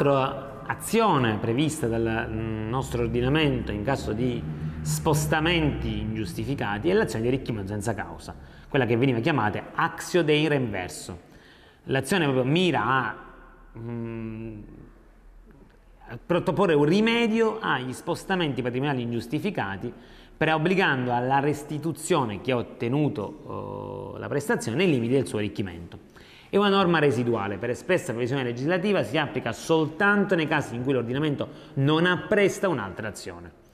L'altra azione prevista dal nostro ordinamento in caso di spostamenti ingiustificati è l'azione di arricchimento senza causa, quella che veniva chiamata axio dei renverso. L'azione mira a mm, proporre un rimedio agli spostamenti patrimoniali ingiustificati preobbligando alla restituzione chi ha ottenuto uh, la prestazione nei limiti del suo arricchimento. È una norma residuale, per espressa previsione legislativa si applica soltanto nei casi in cui l'ordinamento non appresta un'altra azione.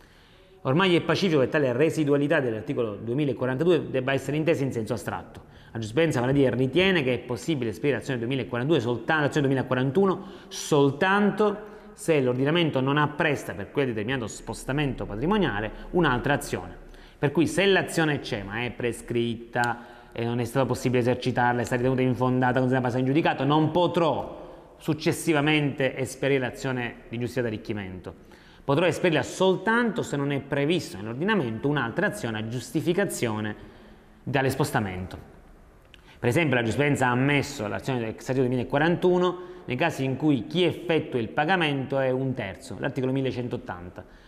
Ormai è pacifico che tale residualità dell'articolo 2042 debba essere intesa in senso astratto. La giurisprudenza vale ritiene che è possibile esprimere l'azione 2042 soltanto, l'azione 2041 soltanto se l'ordinamento non appresta per quel determinato spostamento patrimoniale un'altra azione. Per cui se l'azione c'è ma è prescritta, e non è stato possibile esercitarla, è stata ritenuta infondata, considerata base in giudicato, non potrò successivamente esperire l'azione di giustizia d'arricchimento. Potrò esperirla soltanto se non è previsto nell'ordinamento un'altra azione a giustificazione tale spostamento. Per esempio la giurisprudenza ha ammesso l'azione del Statuto 2041 nei casi in cui chi effettua il pagamento è un terzo, l'articolo 1180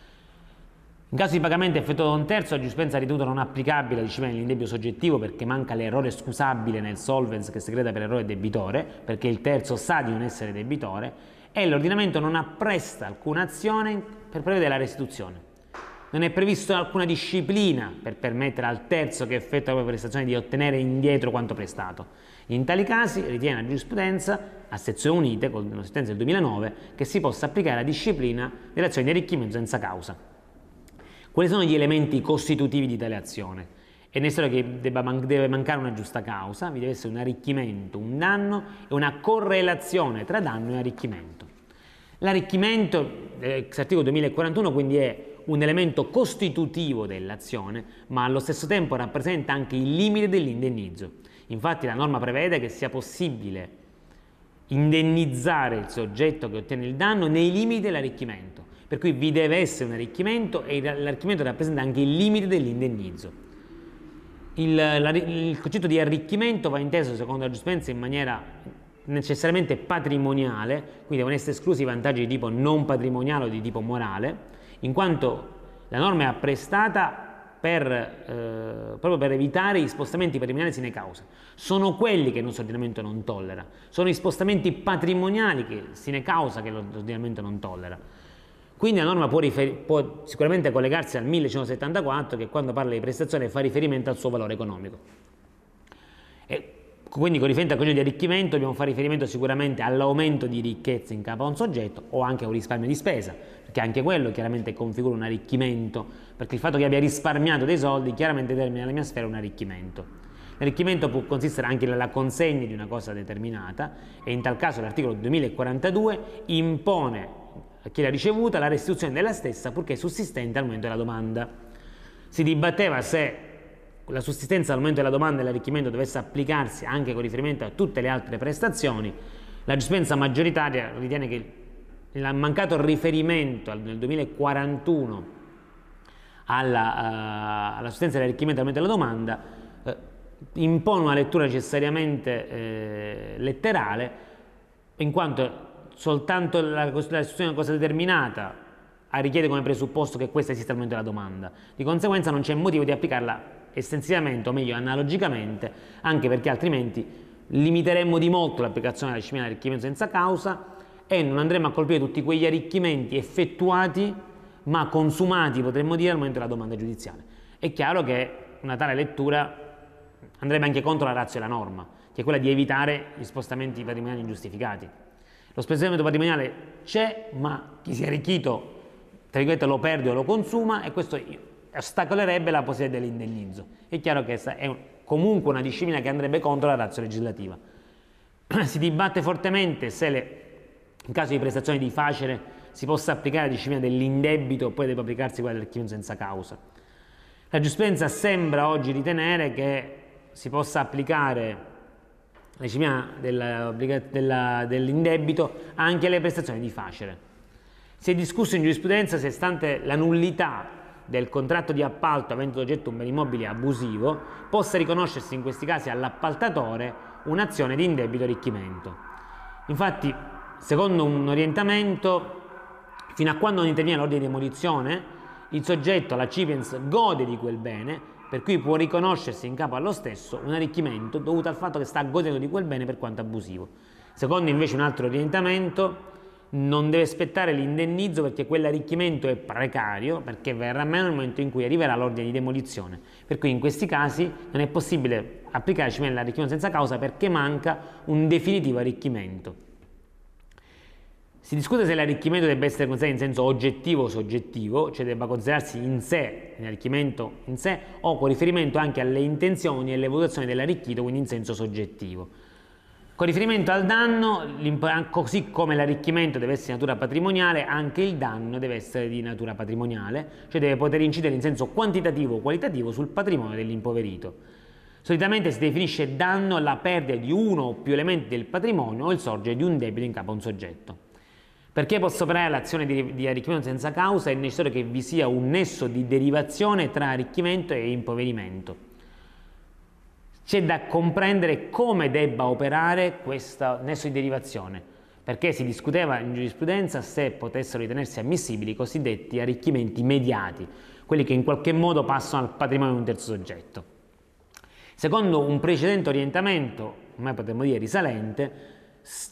in caso di pagamento effettuato da un terzo, la giurisprudenza ha ritenuto non applicabile la disciplina dell'indebito soggettivo perché manca l'errore scusabile nel solvens che si creda per errore debitore, perché il terzo sa di non essere debitore, e l'ordinamento non appresta alcuna azione per prevedere la restituzione. Non è prevista alcuna disciplina per permettere al terzo che effettua la propria prestazione di ottenere indietro quanto prestato. In tali casi ritiene la giurisprudenza, a sezioni unite, con una del 2009, che si possa applicare la disciplina dell'azione di arricchimento senza causa. Quali sono gli elementi costitutivi di tale azione? È necessario che debba man- deve mancare una giusta causa, vi deve essere un arricchimento, un danno e una correlazione tra danno e arricchimento. L'arricchimento, ex articolo 2041, quindi è un elemento costitutivo dell'azione, ma allo stesso tempo rappresenta anche il limite dell'indennizzo. Infatti la norma prevede che sia possibile indennizzare il soggetto che ottiene il danno nei limiti dell'arricchimento. Per cui vi deve essere un arricchimento e l'arricchimento rappresenta anche il limite dell'indennizzo. Il, la, il, concetto di arricchimento va inteso secondo la giustizia in maniera necessariamente patrimoniale, quindi devono essere esclusi i vantaggi di tipo non patrimoniale o di tipo morale, in quanto la norma è apprestata per, eh, proprio per evitare gli spostamenti patrimoniali sine causa. Sono quelli che il nostro ordinamento non tollera, sono gli spostamenti patrimoniali che, sine causa che l'ordinamento non tollera. Quindi la norma può, può, sicuramente collegarsi al 1174 che quando parla di prestazione fa riferimento al suo valore economico. E quindi con riferimento al concetto di arricchimento dobbiamo fare riferimento sicuramente all'aumento di ricchezza in capo a un soggetto o anche a un risparmio di spesa, perché anche quello chiaramente configura un arricchimento, perché il fatto che abbia risparmiato dei soldi chiaramente determina nella mia sfera un arricchimento. L'arricchimento può consistere anche nella consegna di una cosa determinata e in tal caso l'articolo 2042 impone chi l'ha ricevuta la restituzione della stessa purché sussistente al momento della domanda. Si dibatteva se la sussistenza al momento della domanda e l'arricchimento dovesse applicarsi anche con riferimento a tutte le altre prestazioni. La giurisprudenza maggioritaria ritiene che il mancato riferimento nel 2041 alla, uh, alla sussistenza dell'arricchimento al momento della domanda uh, impone una lettura necessariamente eh, letterale in quanto soltanto la costituzione cosa determinata richiede come presupposto che questa esista al momento della domanda. Di conseguenza non c'è motivo di applicarla estensivamente, o meglio analogicamente, anche perché altrimenti limiteremmo di molto l'applicazione della disciplina dell'arricchimento senza causa e non andremo a colpire tutti quegli arricchimenti effettuati ma consumati, potremmo dire, al momento della domanda giudiziale. È chiaro che una tale lettura andrebbe anche contro la razza della norma, che è quella di evitare gli spostamenti patrimoniali ingiustificati. Lo spostamento patrimoniale c'è, ma chi si è arricchito, tra virgolette, lo perde o lo consuma e questo ostacolerebbe la possibilità dell'indennizzo. È chiaro che è comunque una disciplina che andrebbe contro la razza legislativa. Si dibatte fortemente se le, in caso di prestazioni di facile si possa applicare la disciplina dell'indebito oppure debba applicarsi quella dell'archivio senza causa. La giurisprudenza sembra oggi ritenere che si possa applicare disciplina dell'indebito anche alle prestazioni di facile. Si è discusso in giurisprudenza se stante la nullità del contratto di appalto avente oggetto un bene immobile abusivo possa riconoscersi in questi casi all'appaltatore un'azione di indebito arricchimento. Infatti secondo un orientamento, fino a quando non interviene l'ordine di demolizione, il soggetto, la Cipiens, gode di quel bene, per cui può riconoscersi in capo allo stesso un arricchimento dovuto al fatto che sta godendo di quel bene per quanto abusivo. Secondo invece un altro orientamento, non deve aspettare l'indennizzo perché quell'arricchimento è precario, perché verrà meno nel momento in cui arriverà l'ordine di demolizione. Per cui in questi casi non è possibile applicare il l'arricchimento senza causa perché manca un definitivo arricchimento. Si discute se l'arricchimento debba essere considerato in senso oggettivo o soggettivo, cioè debba considerarsi in sé, l'arricchimento in sé, o con riferimento anche alle intenzioni e alle valutazioni dell'arricchito, quindi in senso soggettivo. Con riferimento al danno, così come l'arricchimento deve essere di natura patrimoniale, anche il danno deve essere di natura patrimoniale, cioè deve poter incidere in senso quantitativo o qualitativo sul patrimonio dell'impoverito. Solitamente si definisce danno la perdita di uno o più elementi del patrimonio o il sorgere di un debito in capo a un soggetto. Perché possa operare l'azione di, di, arricchimento senza causa è necessario che vi sia un nesso di derivazione tra arricchimento e impoverimento. C'è da comprendere come debba operare questo nesso di derivazione, perché si discuteva in giurisprudenza se potessero ritenersi ammissibili i cosiddetti arricchimenti mediati, quelli che in qualche modo passano al patrimonio di un terzo soggetto. Secondo un precedente orientamento, ormai potremmo dire risalente,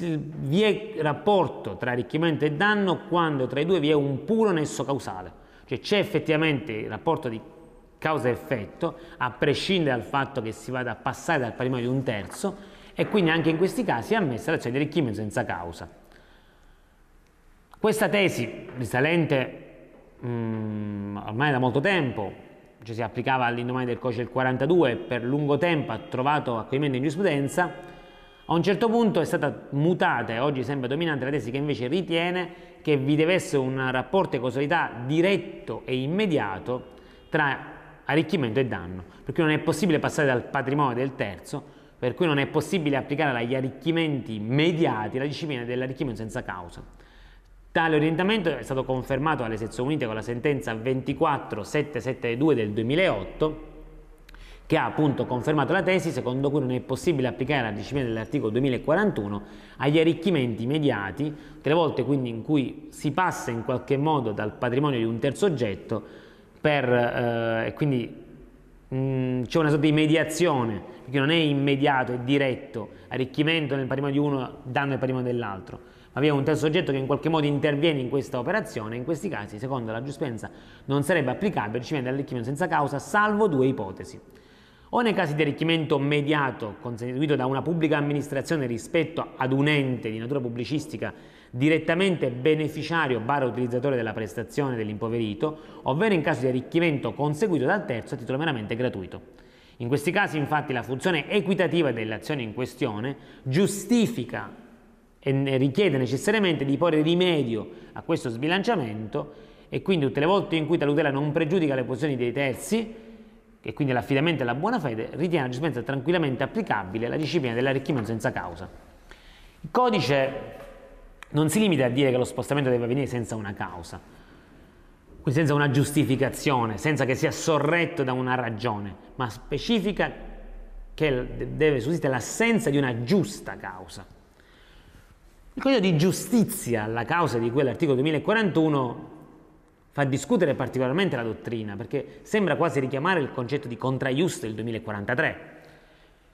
vi è rapporto tra arricchimento e danno quando tra i due vi è un puro nesso causale, cioè c'è effettivamente il rapporto di causa-effetto, a prescindere dal fatto che si vada a passare dal patrimonio di un terzo, e quindi anche in questi casi è ammessa l'azione di arricchimento senza causa. Questa tesi, risalente mm, ormai da molto tempo, cioè si applicava all'indomani del codice del 42 e per lungo tempo ha trovato accoglimento in giurisprudenza, a un certo punto è stata mutata e oggi sembra dominante la tesi che invece ritiene che vi deve essere un rapporto di causalità diretto e immediato tra arricchimento e danno, per cui non è possibile passare dal patrimonio del terzo, per cui non è possibile applicare agli arricchimenti mediati la disciplina dell'arricchimento senza causa. Tale orientamento è stato confermato alle sezioni unite con la sentenza 24772 del 2008 che ha appunto confermato la tesi secondo cui non è possibile applicare la disciplina dell'articolo 2041 agli arricchimenti immediati, tutte le volte quindi in cui si passa in qualche modo dal patrimonio di un terzo oggetto per, eh, quindi mm, c'è una sorta di mediazione, perché non è immediato e diretto arricchimento nel patrimonio di uno, danno nel patrimonio dell'altro, ma è un terzo oggetto che in qualche modo interviene in questa operazione, in questi casi, secondo la giustizia, non sarebbe applicabile il disciplina dell'arricchimento senza causa, salvo due ipotesi o nei casi di arricchimento mediato conseguito da una pubblica amministrazione rispetto ad un ente di natura pubblicistica direttamente beneficiario barra utilizzatore della prestazione dell'impoverito, ovvero in caso di arricchimento conseguito dal terzo a titolo meramente gratuito. In questi casi infatti la funzione equitativa dell'azione in questione giustifica e richiede necessariamente di porre rimedio a questo sbilanciamento e quindi tutte le volte in cui tale tutela non pregiudica le posizioni dei terzi e quindi l'affidamento e la buona fede, ritiene la giustizia tranquillamente applicabile la disciplina dell'arricchimento senza causa. Il codice non si limita a dire che lo spostamento deve avvenire senza una causa, quindi senza una giustificazione, senza che sia sorretto da una ragione, ma specifica che deve sussistere l'assenza di una giusta causa. Il codice di giustizia alla causa di quell'articolo 2041 fa discutere particolarmente la dottrina perché sembra quasi richiamare il concetto di contraius del 2043.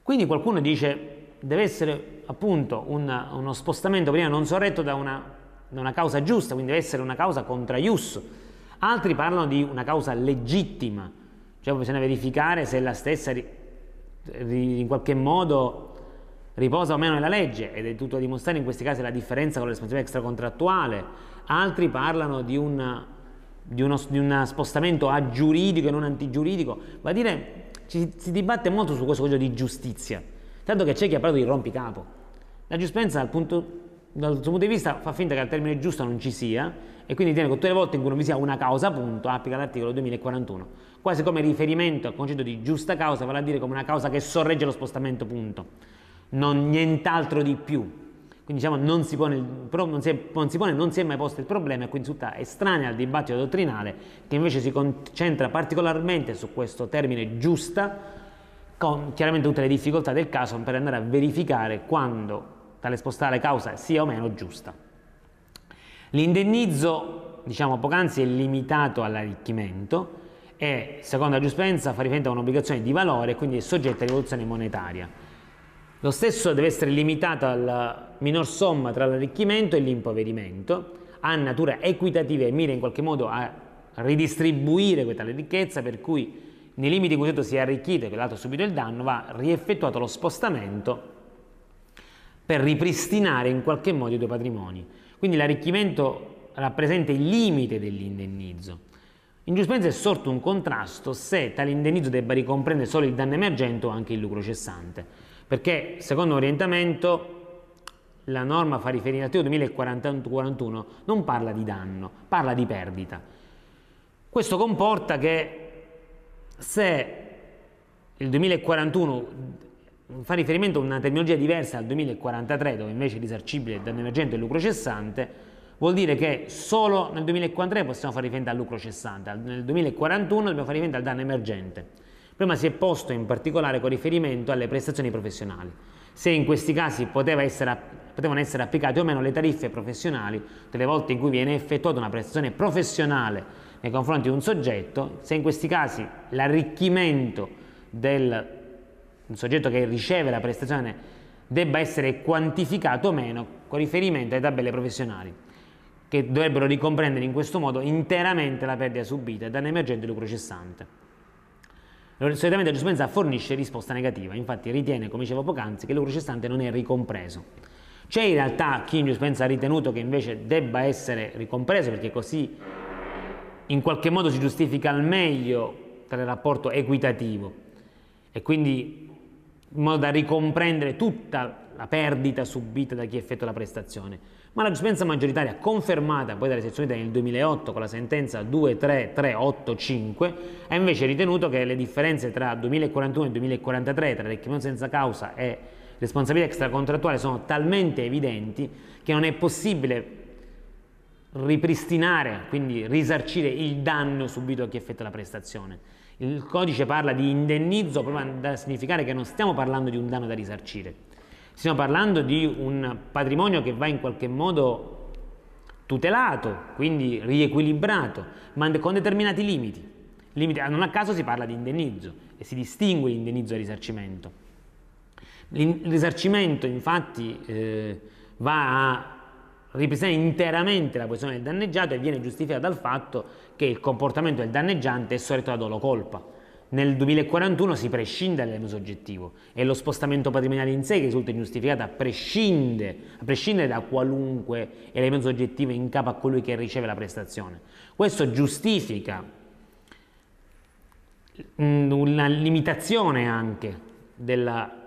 Quindi qualcuno dice deve essere appunto un, uno spostamento prima non sorretto da una, da una, causa giusta, quindi deve essere una causa contraius. Altri parlano di una causa legittima, cioè bisogna verificare se la stessa ri, ri, in qualche modo riposa o meno nella legge ed è tutto da dimostrare in questi casi la differenza con la responsabilità extracontrattuale. Altri parlano di un di uno, di uno spostamento a giuridico e non antigiuridico, va a dire ci, si dibatte molto su questo concetto di giustizia, tanto che c'è chi ha parlato di rompicapo. La giustizia dal, punto, dal suo punto di vista fa finta che il termine giusto non ci sia e quindi tiene che tutte le volte in cui non vi sia una causa appunto applica l'articolo 2041, quasi come riferimento al concetto di giusta causa, vale a dire come una causa che sorregge lo spostamento punto, non nient'altro di più. Quindi diciamo non si, pone, non, si è, non si pone, non si è mai posto il problema e quindi tutta estranea al dibattito dottrinale che invece si concentra particolarmente su questo termine giusta con chiaramente tutte le difficoltà del caso per andare a verificare quando tale spostare causa sia o meno giusta. L'indennizzo, diciamo poc'anzi, è limitato all'arricchimento e, secondo la giustizia, fa riferimento a un'obbligazione di valore e quindi è soggetta a rivoluzione monetaria. Lo stesso deve essere limitato alla minor somma tra l'arricchimento e l'impoverimento, ha natura equitativa e mira in qualche modo a ridistribuire questa ricchezza, per cui nei limiti in cui si è arricchito e che l'altro ha subito il danno, va rieffettuato lo spostamento per ripristinare in qualche modo i due patrimoni. Quindi l'arricchimento rappresenta il limite dell'indennizzo. In giustizia è sorto un contrasto se tale indennizzo debba ricomprendere solo il danno emergente o anche il lucro cessante, perché secondo l'orientamento la norma fa riferimento al 2041 non parla di danno, parla di perdita. Questo comporta che se il 2041 fa riferimento a una terminologia diversa dal 2043, dove invece è risarcibile il danno emergente e il lucro cessante, vuol dire che solo nel 2043 possiamo fare riferimento al lucro cessante, nel 2041 dobbiamo fare riferimento al danno emergente. Prima si è posto in particolare con riferimento alle prestazioni professionali. Se in questi casi poteva essere, potevano essere applicate o meno le tariffe professionali, tutte le volte in cui viene effettuata una prestazione professionale nei confronti di un soggetto, se in questi casi l'arricchimento del soggetto che riceve la prestazione debba essere quantificato o meno con riferimento alle tabelle professionali, che dovrebbero ricomprendere in questo modo interamente la perdita subita e danno emergente lucro cessante. Solitamente la giustizia fornisce risposta negativa, infatti ritiene, come dicevo poc'anzi, che il lucro cessante non è ricompreso. C'è in realtà chi in giustizia ha ritenuto che invece debba essere ricompreso perché così in qualche modo si giustifica al meglio tale rapporto equitativo e quindi in modo da ricomprendere tutta la perdita subita da chi effettua la prestazione. Ma la giustizia maggioritaria, confermata poi dalle sezioni nel 2008 con la sentenza 23385, ha invece ritenuto che le differenze tra 2041 e 2043, tra requisito senza causa e responsabilità extracontrattuale, sono talmente evidenti che non è possibile ripristinare, quindi risarcire il danno subito da chi effettua la prestazione. Il codice parla di indennizzo proprio da significare che non stiamo parlando di un danno da risarcire, stiamo parlando di un patrimonio che va in qualche modo tutelato, quindi riequilibrato, ma con determinati limiti. limiti. Non a caso si parla di indennizzo e si distingue l'indennizzo dal risarcimento. Il risarcimento infatti eh, va a ripresenta interamente la posizione del danneggiato e viene giustificata dal fatto che il comportamento del danneggiante è sorretto da dolo colpa. Nel 2041 si prescinde dall'elemento soggettivo e lo spostamento patrimoniale in sé che risulta ingiustificato a prescindere, a prescindere da qualunque elemento soggettivo in capo a colui che riceve la prestazione. Questo giustifica una limitazione anche della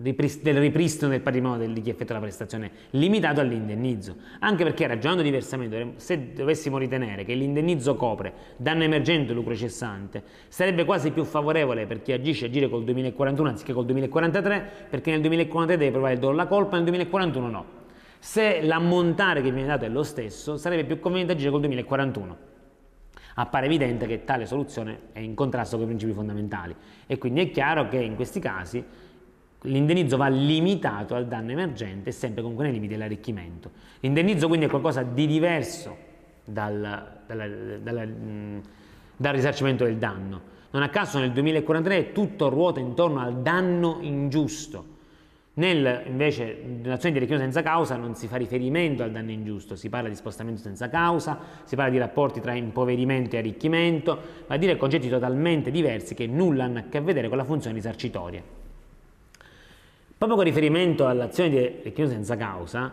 del ripristino del patrimonio di chi effettua la prestazione limitato all'indennizzo. Anche perché ragionando diversamente se dovessimo ritenere che l'indennizzo copre danno emergente e lucro cessante sarebbe quasi più favorevole per chi agisce agire col 2041 anziché col 2043 perché nel 2043 deve provare il dono la colpa nel 2041 no. Se l'ammontare che viene dato è lo stesso sarebbe più conveniente agire col 2041 appare evidente che tale soluzione è in contrasto con i principi fondamentali. E quindi è chiaro che in questi casi l'indennizzo va limitato al danno emergente sempre comunque nei limiti dell'arricchimento. L'indennizzo quindi è qualcosa di diverso dal, dalla, dalla, dal risarcimento del danno. Non a caso nel 2043 tutto ruota intorno al danno ingiusto. Nel, invece, nell'azione di reclusione senza causa non si fa riferimento al danno ingiusto, si parla di spostamento senza causa, si parla di rapporti tra impoverimento e arricchimento, va a dire concetti totalmente diversi che nulla hanno a che vedere con la funzione risarcitoria. Proprio con riferimento all'azione di reclusione senza causa,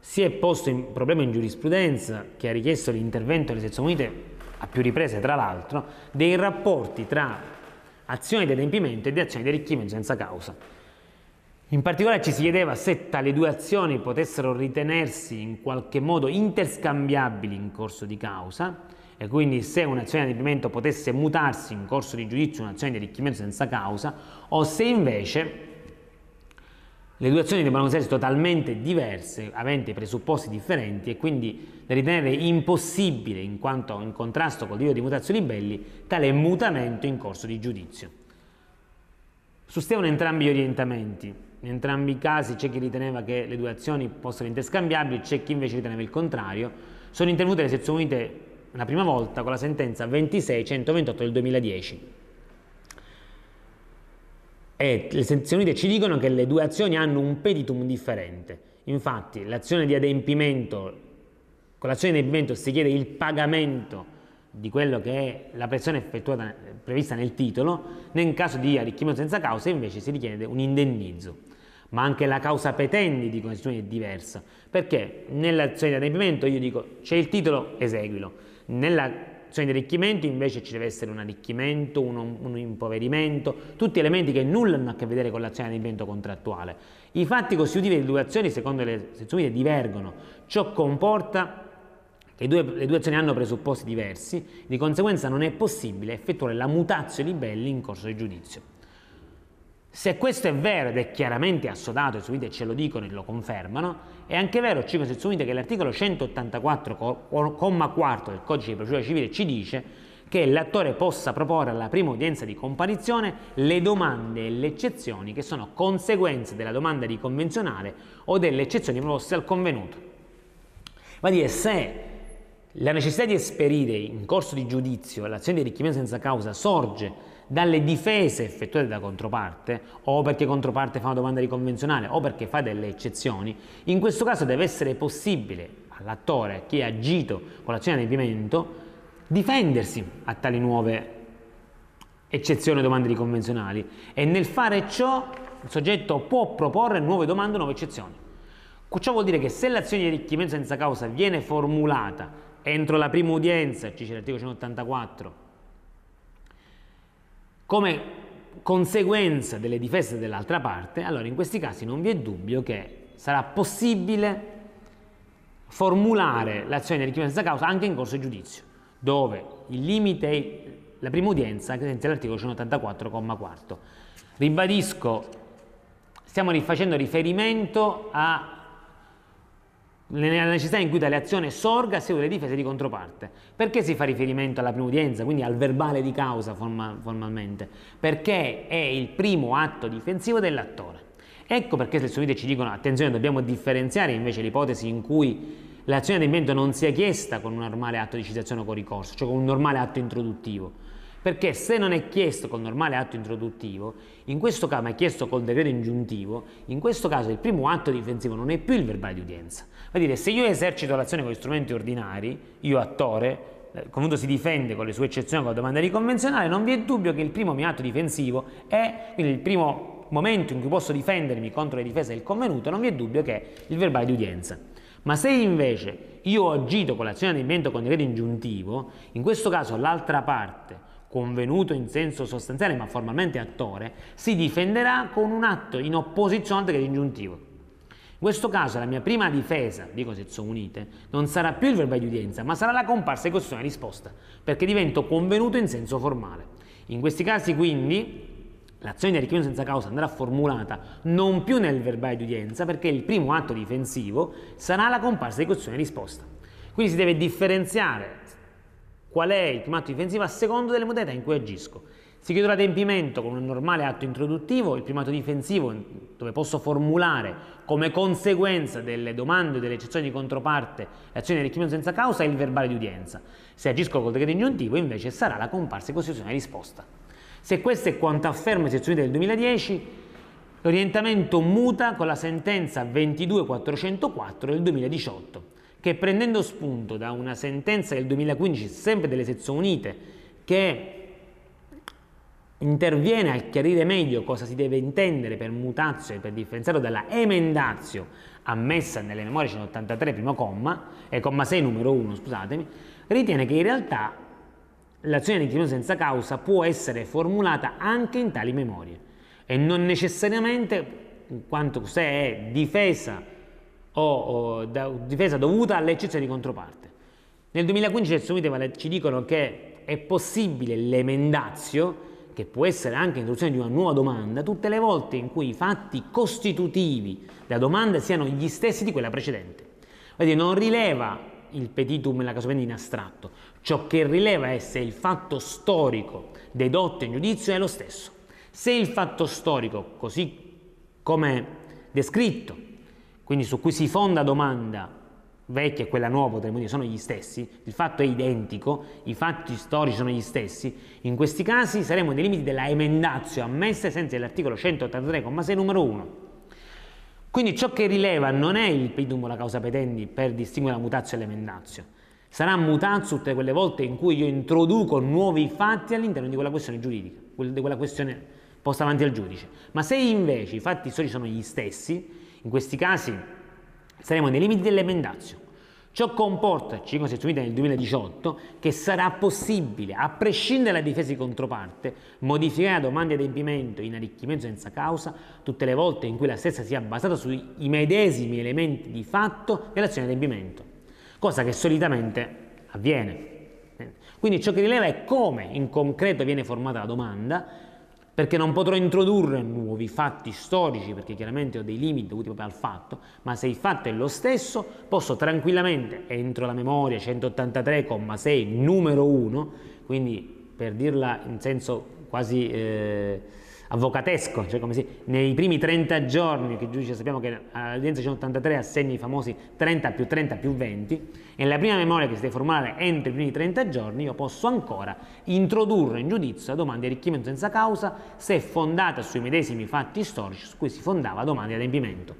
si è posto un problema in giurisprudenza che ha richiesto l'intervento delle sezioni unite a più riprese, tra l'altro, dei rapporti tra azioni di adempimento e di azioni di arricchimento senza causa. In particolare ci si chiedeva se tali due azioni potessero ritenersi in qualche modo interscambiabili in corso di causa e quindi se un'azione di adempimento potesse mutarsi in corso di giudizio in un'azione di arricchimento senza causa o se invece le due azioni devono essere totalmente diverse, aventi presupposti differenti e quindi da ritenere impossibile, in quanto in contrasto col diritto di mutazioni belli, tale mutamento in corso di giudizio. Sustengono entrambi gli orientamenti. in entrambi i casi c'è chi riteneva che le due azioni fossero interscambiabili, c'è chi invece riteneva il contrario. Sono intervenute le sezioni unite la prima volta con la sentenza 26-128 del 2010. E le sezioni ci dicono che le due azioni hanno un petitum differente. Infatti l'azione di adempimento, con l'azione di adempimento si chiede il pagamento di quello che è la pressione effettuata prevista nel titolo, nel caso di arricchimento senza causa invece si richiede un indennizzo. Ma anche la causa petendi di condizioni è diversa, perché nell'azione di adempimento io dico c'è il titolo, eseguilo. Nell'azione di arricchimento invece ci deve essere un arricchimento, un, un impoverimento, tutti elementi che nulla hanno a che vedere con l'azione di adempimento contrattuale. I fatti costitutivi delle due azioni secondo le sezioni divergono, ciò comporta le due, le due, azioni hanno presupposti diversi, di conseguenza non è possibile effettuare la mutazio libelli in corso di giudizio. Se questo è vero ed è chiaramente assodato, i subite ce lo dicono e lo confermano, è anche vero, ci unite che l'articolo 184,4 del codice di procedura civile ci dice che l'attore possa proporre alla prima udienza di comparizione le domande e le eccezioni che sono conseguenze della domanda di convenzionale o delle eccezioni proposte al convenuto. Va a dire se la necessità di esperire in corso di giudizio l'azione di arricchimento senza causa sorge dalle difese effettuate da controparte o perché controparte fa una domanda di convenzionale o perché fa delle eccezioni, in questo caso deve essere possibile all'attore che ha agito con l'azione di adempimento difendersi a tali nuove eccezioni o domande di convenzionali e nel fare ciò il soggetto può proporre nuove domande o nuove eccezioni. Ciò vuol dire che se l'azione di arricchimento senza causa viene formulata entro la prima udienza, ci dice l'articolo 184, come conseguenza delle difese dell'altra parte, allora in questi casi non vi è dubbio che sarà possibile formulare l'azione di richiesta causa anche in corso di giudizio, dove il limite è la prima udienza che sente l'articolo 184,4. Ribadisco, stiamo rifacendo riferimento a nella necessità in cui tale azione sorga a seguito delle difese di controparte. Perché si fa riferimento alla prima udienza, quindi al verbale di causa formal, formalmente? Perché è il primo atto difensivo dell'attore. Ecco perché le studie ci dicono, attenzione, dobbiamo differenziare invece l'ipotesi in cui l'azione di invento non sia chiesta con un normale atto di citazione o con ricorso, cioè con un normale atto introduttivo perché se non è chiesto col normale atto introduttivo, in questo caso ma è chiesto col decreto ingiuntivo, in questo caso il primo atto difensivo non è più il verbale di udienza. Va dire, se io esercito l'azione con gli strumenti ordinari, io attore, il eh, convenuto si difende con le sue eccezioni con la domanda di convenzionale, non vi è dubbio che il primo mio atto difensivo è, quindi il primo momento in cui posso difendermi contro le difese del convenuto, non vi è dubbio che è il verbale di udienza. Ma se invece io ho agito con l'azione di invento con decreto ingiuntivo, in questo caso l'altra parte convenuto in senso sostanziale ma formalmente attore, si difenderà con un atto in opposizione al decreto ingiuntivo. Questo caso la mia prima difesa, dico se sono unite, non sarà più il verbale di udienza, ma sarà la comparsa di questione risposta, perché divento convenuto in senso formale. In questi casi quindi l'azione di arricchimento senza causa andrà formulata non più nel verbale di udienza, perché il primo atto difensivo sarà la comparsa di questione risposta. Quindi si deve differenziare qual è il primo atto difensivo a secondo delle modalità in cui agisco. Si chiede l'adempimento con un normale atto introduttivo, il primo atto difensivo dove posso formulare come conseguenza delle domande o delle eccezioni di controparte l'azione di arricchimento senza causa è il verbale di udienza. Se agisco col decreto ingiuntivo invece sarà la comparsa di costituzione risposta. Se questo è quanto afferma le sezioni del 2010, l'orientamento muta con la sentenza 22404 del 2018 che prendendo spunto da una sentenza del 2015, sempre delle sezioni unite, che interviene a chiarire meglio cosa si deve intendere per mutazio e per differenziarlo dalla emendazio ammessa nelle memorie 183 primo comma e comma 6 numero 1 scusatemi ritiene che in realtà l'azione di inquilino senza causa può essere formulata anche in tali memorie e non necessariamente in quanto se è difesa o, o da, difesa dovuta all'eccezione di controparte. Nel 2015 le Nazioni ci dicono che è possibile l'emendazio, che può essere anche l'introduzione di una nuova domanda, tutte le volte in cui i fatti costitutivi della domanda siano gli stessi di quella precedente. Quindi non rileva il petitum nella caso in astratto, ciò che rileva è se il fatto storico dedotto in giudizio è lo stesso. Se il fatto storico, così come descritto, quindi su cui si fonda domanda vecchia e quella nuova, potremmo dire, sono gli stessi, il fatto è identico, i fatti storici sono gli stessi, in questi casi saremo nei limiti della emendazio ammessa ai sensi dell'articolo 183,6 numero 1. Quindi ciò che rileva non è il pedum la causa petendi per distinguere la mutazio e l'emendazio, sarà mutazio tutte quelle volte in cui io introduco nuovi fatti all'interno di quella questione giuridica, di quella questione posta avanti al giudice. Ma se invece i fatti storici sono gli stessi, in questi casi saremo nei limiti dell'emendazio. Ciò comporta, ci siamo istituita nel 2018, che sarà possibile, a prescindere dalla difesa di controparte, modificare la domanda di adempimento in arricchimento senza causa tutte le volte in cui la stessa sia basata sui medesimi elementi di fatto dell'azione di adempimento, cosa che solitamente avviene. Quindi ciò che rileva è come in concreto viene formata la domanda, perché non potrò introdurre nuovi fatti storici, perché chiaramente ho dei limiti dovuti proprio al fatto, ma se il fatto è lo stesso, posso tranquillamente, entro la memoria 183,6 numero 1, quindi per dirla in senso quasi... Eh, avvocatesco, cioè come si, nei primi 30 giorni, che il giudice sappiamo che all'udienza 183 assegna i famosi 30 più 30 più 20, e nella prima memoria che si deve formulare entro i primi 30 giorni, io posso ancora introdurre in giudizio la domanda di arricchimento senza causa se fondata sui medesimi fatti storici su cui si fondava la domanda di adempimento.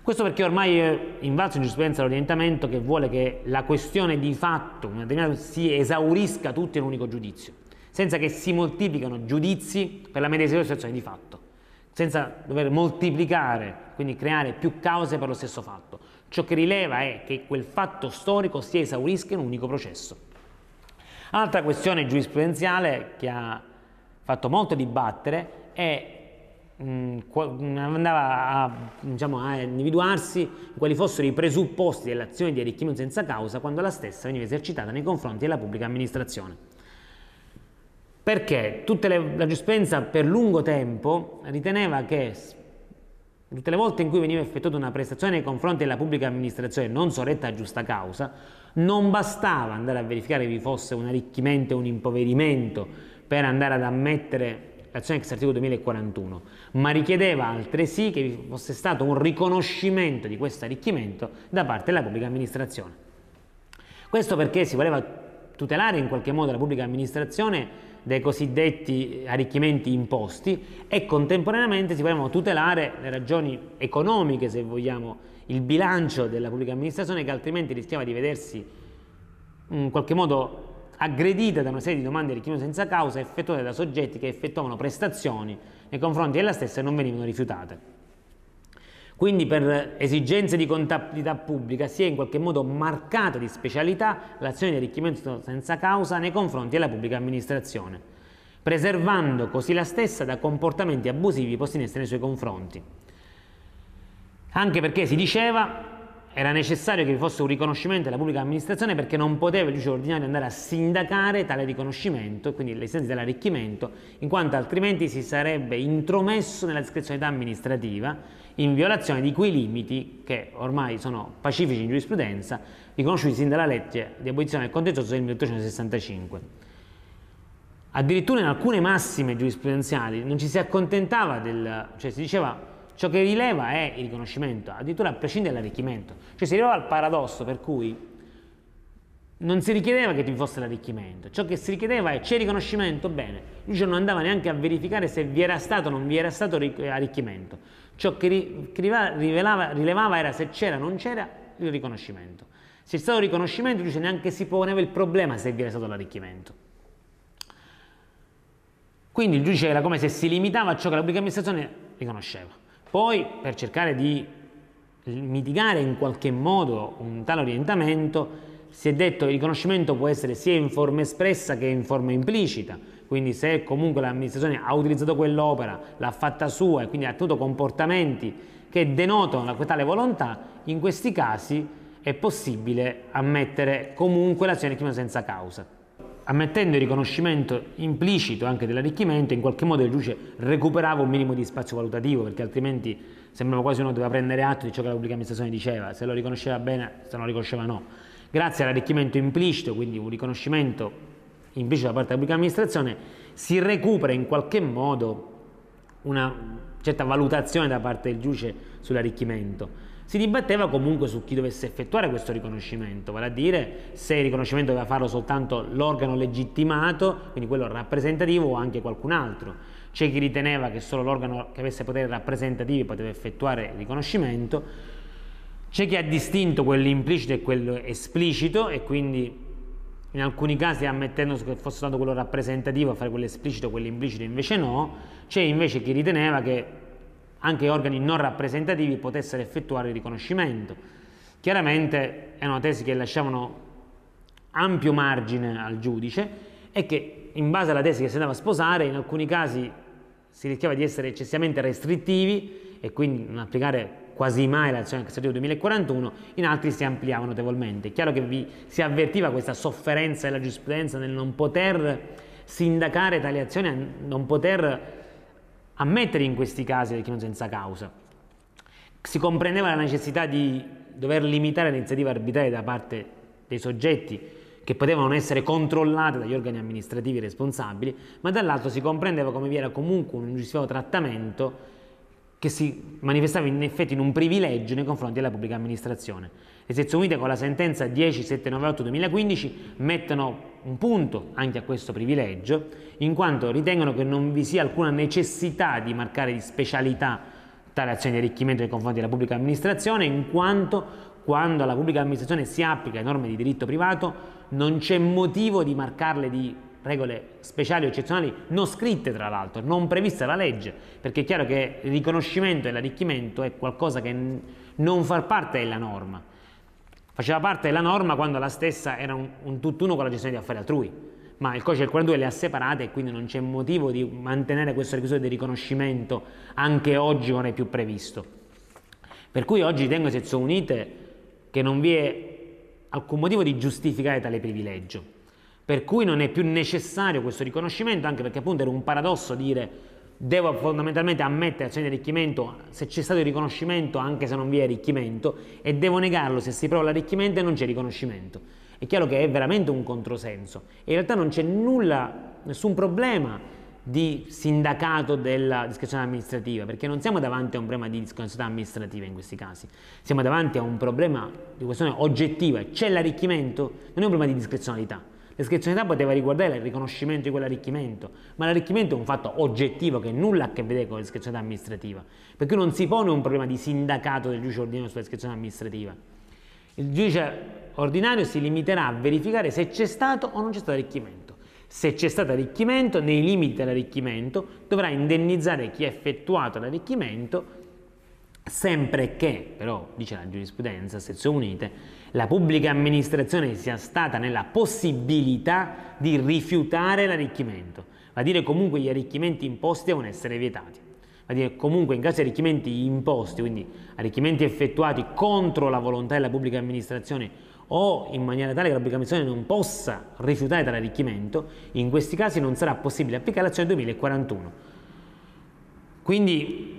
Questo perché ormai invalso in giurisprudenza l'orientamento che vuole che la questione di fatto si esaurisca tutto in un unico giudizio senza che si moltiplicano giudizi per la medesima situazione di fatto, senza dover moltiplicare, quindi creare più cause per lo stesso fatto. Ciò che rileva è che quel fatto storico si esaurisca in un unico processo. Altra questione giurisprudenziale che ha fatto molto dibattere è mh, andava a, diciamo, a, individuarsi quali fossero i presupposti dell'azione di arricchimento senza causa quando la stessa veniva esercitata nei confronti della pubblica amministrazione perché le, la giustizia per lungo tempo riteneva che tutte le volte in cui veniva effettuata una prestazione nei confronti della pubblica amministrazione non sorretta a giusta causa, non bastava andare a verificare che vi fosse un arricchimento e un impoverimento per andare ad ammettere l'azione ex articolo 2041, ma richiedeva altresì che vi fosse stato un riconoscimento di questo arricchimento da parte della pubblica amministrazione. Questo perché si voleva tutelare in qualche modo la pubblica amministrazione dei cosiddetti arricchimenti imposti e contemporaneamente si volevano tutelare le ragioni economiche, se vogliamo, il bilancio della pubblica amministrazione che altrimenti rischiava di vedersi in qualche modo aggredita da una serie di domande di arricchimento senza causa effettuate da soggetti che effettuavano prestazioni nei confronti della stessa e non venivano rifiutate. Quindi per esigenze di contabilità pubblica si è in qualche modo marcata di specialità l'azione di arricchimento senza causa nei confronti della pubblica amministrazione, preservando così la stessa da comportamenti abusivi posti in essere nei suoi confronti. Anche perché si diceva era necessario che vi fosse un riconoscimento della pubblica amministrazione perché non poteva il giudice ordinario andare a sindacare tale riconoscimento, quindi l'essenza dell'arricchimento, in quanto altrimenti si sarebbe intromesso nella discrezionalità amministrativa in violazione di quei limiti che ormai sono pacifici in giurisprudenza, riconosciuti sin dalla legge di abolizione del contenzioso del 1865. Addirittura in alcune massime giurisprudenziali non ci si accontentava del, cioè si diceva ciò che rileva è il riconoscimento, addirittura a prescindere dall'arricchimento, cioè si arrivava al paradosso per cui non si richiedeva che vi fosse l'arricchimento, ciò che si richiedeva è c'è riconoscimento, bene, giudice non andava neanche a verificare se vi era stato o non vi era stato arricchimento, Ciò che rivelava, rilevava era se c'era o non c'era il riconoscimento. Se c'è stato riconoscimento, dice neanche si poneva il problema se vi era stato l'arricchimento. Quindi il giudice era come se si limitava a ciò che la pubblica amministrazione riconosceva. Poi, per cercare di mitigare in qualche modo un tale orientamento, si è detto che il riconoscimento può essere sia in forma espressa che in forma implicita quindi se comunque l'amministrazione ha utilizzato quell'opera, l'ha fatta sua e quindi ha tenuto comportamenti che denotano la tale volontà, in questi casi è possibile ammettere comunque l'azione di senza causa. Ammettendo il riconoscimento implicito anche dell'arricchimento, in qualche modo il giudice recuperava un minimo di spazio valutativo, perché altrimenti sembrava quasi uno doveva prendere atto di ciò che la pubblica amministrazione diceva, se lo riconosceva bene, se non lo riconosceva no. Grazie all'arricchimento implicito, quindi un riconoscimento implicito da parte della pubblica amministrazione, si recupera in qualche modo una certa valutazione da parte del giudice sull'arricchimento. Si dibatteva comunque su chi dovesse effettuare questo riconoscimento, vale a dire se il riconoscimento doveva farlo soltanto l'organo legittimato, quindi quello rappresentativo o anche qualcun altro. C'è chi riteneva che solo l'organo che avesse poteri rappresentativi poteva effettuare il riconoscimento, c'è chi ha distinto quello implicito e quello esplicito e quindi in alcuni casi ammettendo che fosse stato quello rappresentativo a fare quello esplicito, quello implicito invece no, c'è invece chi riteneva che anche organi non rappresentativi potessero effettuare il riconoscimento. Chiaramente una tesi che lasciavano ampio margine al giudice e che in base alla tesi che si andava a sposare in alcuni casi si rischiava di essere eccessivamente restrittivi e quindi non applicare quasi mai l'azione cassativa 2041, in altri si ampliava notevolmente. È chiaro che vi si avvertiva questa sofferenza della giurisprudenza nel non poter sindacare tali azioni, non poter ammettere in questi casi la dichiarazione senza causa. Si comprendeva la necessità di dover limitare l'iniziativa arbitraria da parte dei soggetti che potevano essere controllate dagli organi amministrativi responsabili, ma dall'altro si comprendeva come vi era comunque un ingiustificato trattamento che si manifestava in effetti in un privilegio nei confronti della pubblica amministrazione. Le sezioni unite con la sentenza 10798-2015 mettono un punto anche a questo privilegio, in quanto ritengono che non vi sia alcuna necessità di marcare di specialità tale azione di arricchimento nei confronti della pubblica amministrazione, in quanto quando alla pubblica amministrazione si applica norme di diritto privato non c'è motivo di marcarle di regole speciali o eccezionali non scritte tra l'altro, non previste dalla legge, perché è chiaro che il riconoscimento e l'arricchimento è qualcosa che non fa parte della norma. Faceva parte della norma quando la stessa era un, un tutt'uno con la gestione di affari altrui, ma il codice del 42 le ha separate e quindi non c'è motivo di mantenere questo requisito di riconoscimento anche oggi non è più previsto. Per cui oggi tengo sezioni unite che non vi è alcun motivo di giustificare tale privilegio per cui non è più necessario questo riconoscimento, anche perché appunto era un paradosso dire devo fondamentalmente ammettere azioni di arricchimento se c'è stato il riconoscimento anche se non vi è arricchimento e devo negarlo se si prova l'arricchimento e non c'è riconoscimento. È chiaro che è veramente un controsenso. E in realtà non c'è nulla, nessun problema di sindacato della discrezione amministrativa, perché non siamo davanti a un problema di discrezionalità amministrativa in questi casi, siamo davanti a un problema di questione oggettiva, c'è l'arricchimento, non è un problema di discrezionalità, L'escrezionalità poteva riguardare il riconoscimento di quell'arricchimento, ma l'arricchimento è un fatto oggettivo che nulla ha a che vedere con l'escrezionalità amministrativa, perché non si pone un problema di sindacato del giudice ordinario sull'escrezione amministrativa. Il giudice ordinario si limiterà a verificare se c'è stato o non c'è stato arricchimento. Se c'è stato arricchimento, nei limiti dell'arricchimento, dovrà indennizzare chi ha effettuato l'arricchimento, sempre che, però, dice la giurisprudenza, sezioni unite, la pubblica amministrazione sia stata nella possibilità di rifiutare l'arricchimento, va a dire comunque gli arricchimenti imposti devono essere vietati, va a dire comunque in caso di arricchimenti imposti, quindi arricchimenti effettuati contro la volontà della pubblica amministrazione o in maniera tale che la pubblica amministrazione non possa rifiutare tale arricchimento, in questi casi non sarà possibile applicare l'azione 2041. Quindi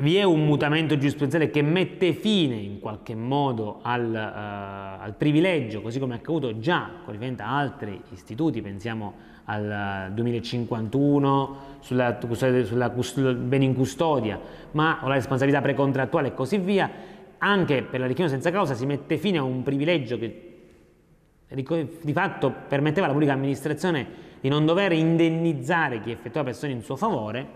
vi è un mutamento giurisprudenziale che mette fine in qualche modo al, uh, al privilegio, così come è accaduto già con riferimento a altri istituti, pensiamo al 2051 sulla, sulla, sulla bene in custodia, ma o la responsabilità precontrattuale e così via, anche per la richiesta senza causa si mette fine a un privilegio che di fatto permetteva alla pubblica amministrazione di non dover indennizzare chi effettua pressioni in suo favore,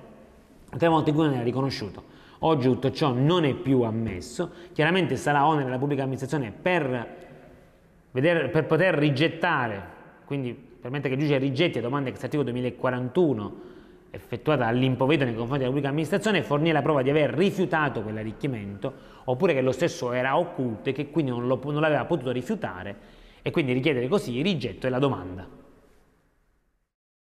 tre volte in cui non era riconosciuto. Oggi tutto ciò non è più ammesso, chiaramente sarà onere della pubblica amministrazione per, vedere, per poter rigettare, quindi permettere che il giudice rigetti la domanda ex articolo 2041 effettuata all'impovedo nei confronti della pubblica amministrazione fornire la prova di aver rifiutato quell'arricchimento oppure che lo stesso era occulto e che quindi non, lo, non l'aveva potuto rifiutare e quindi richiedere così il rigetto della domanda.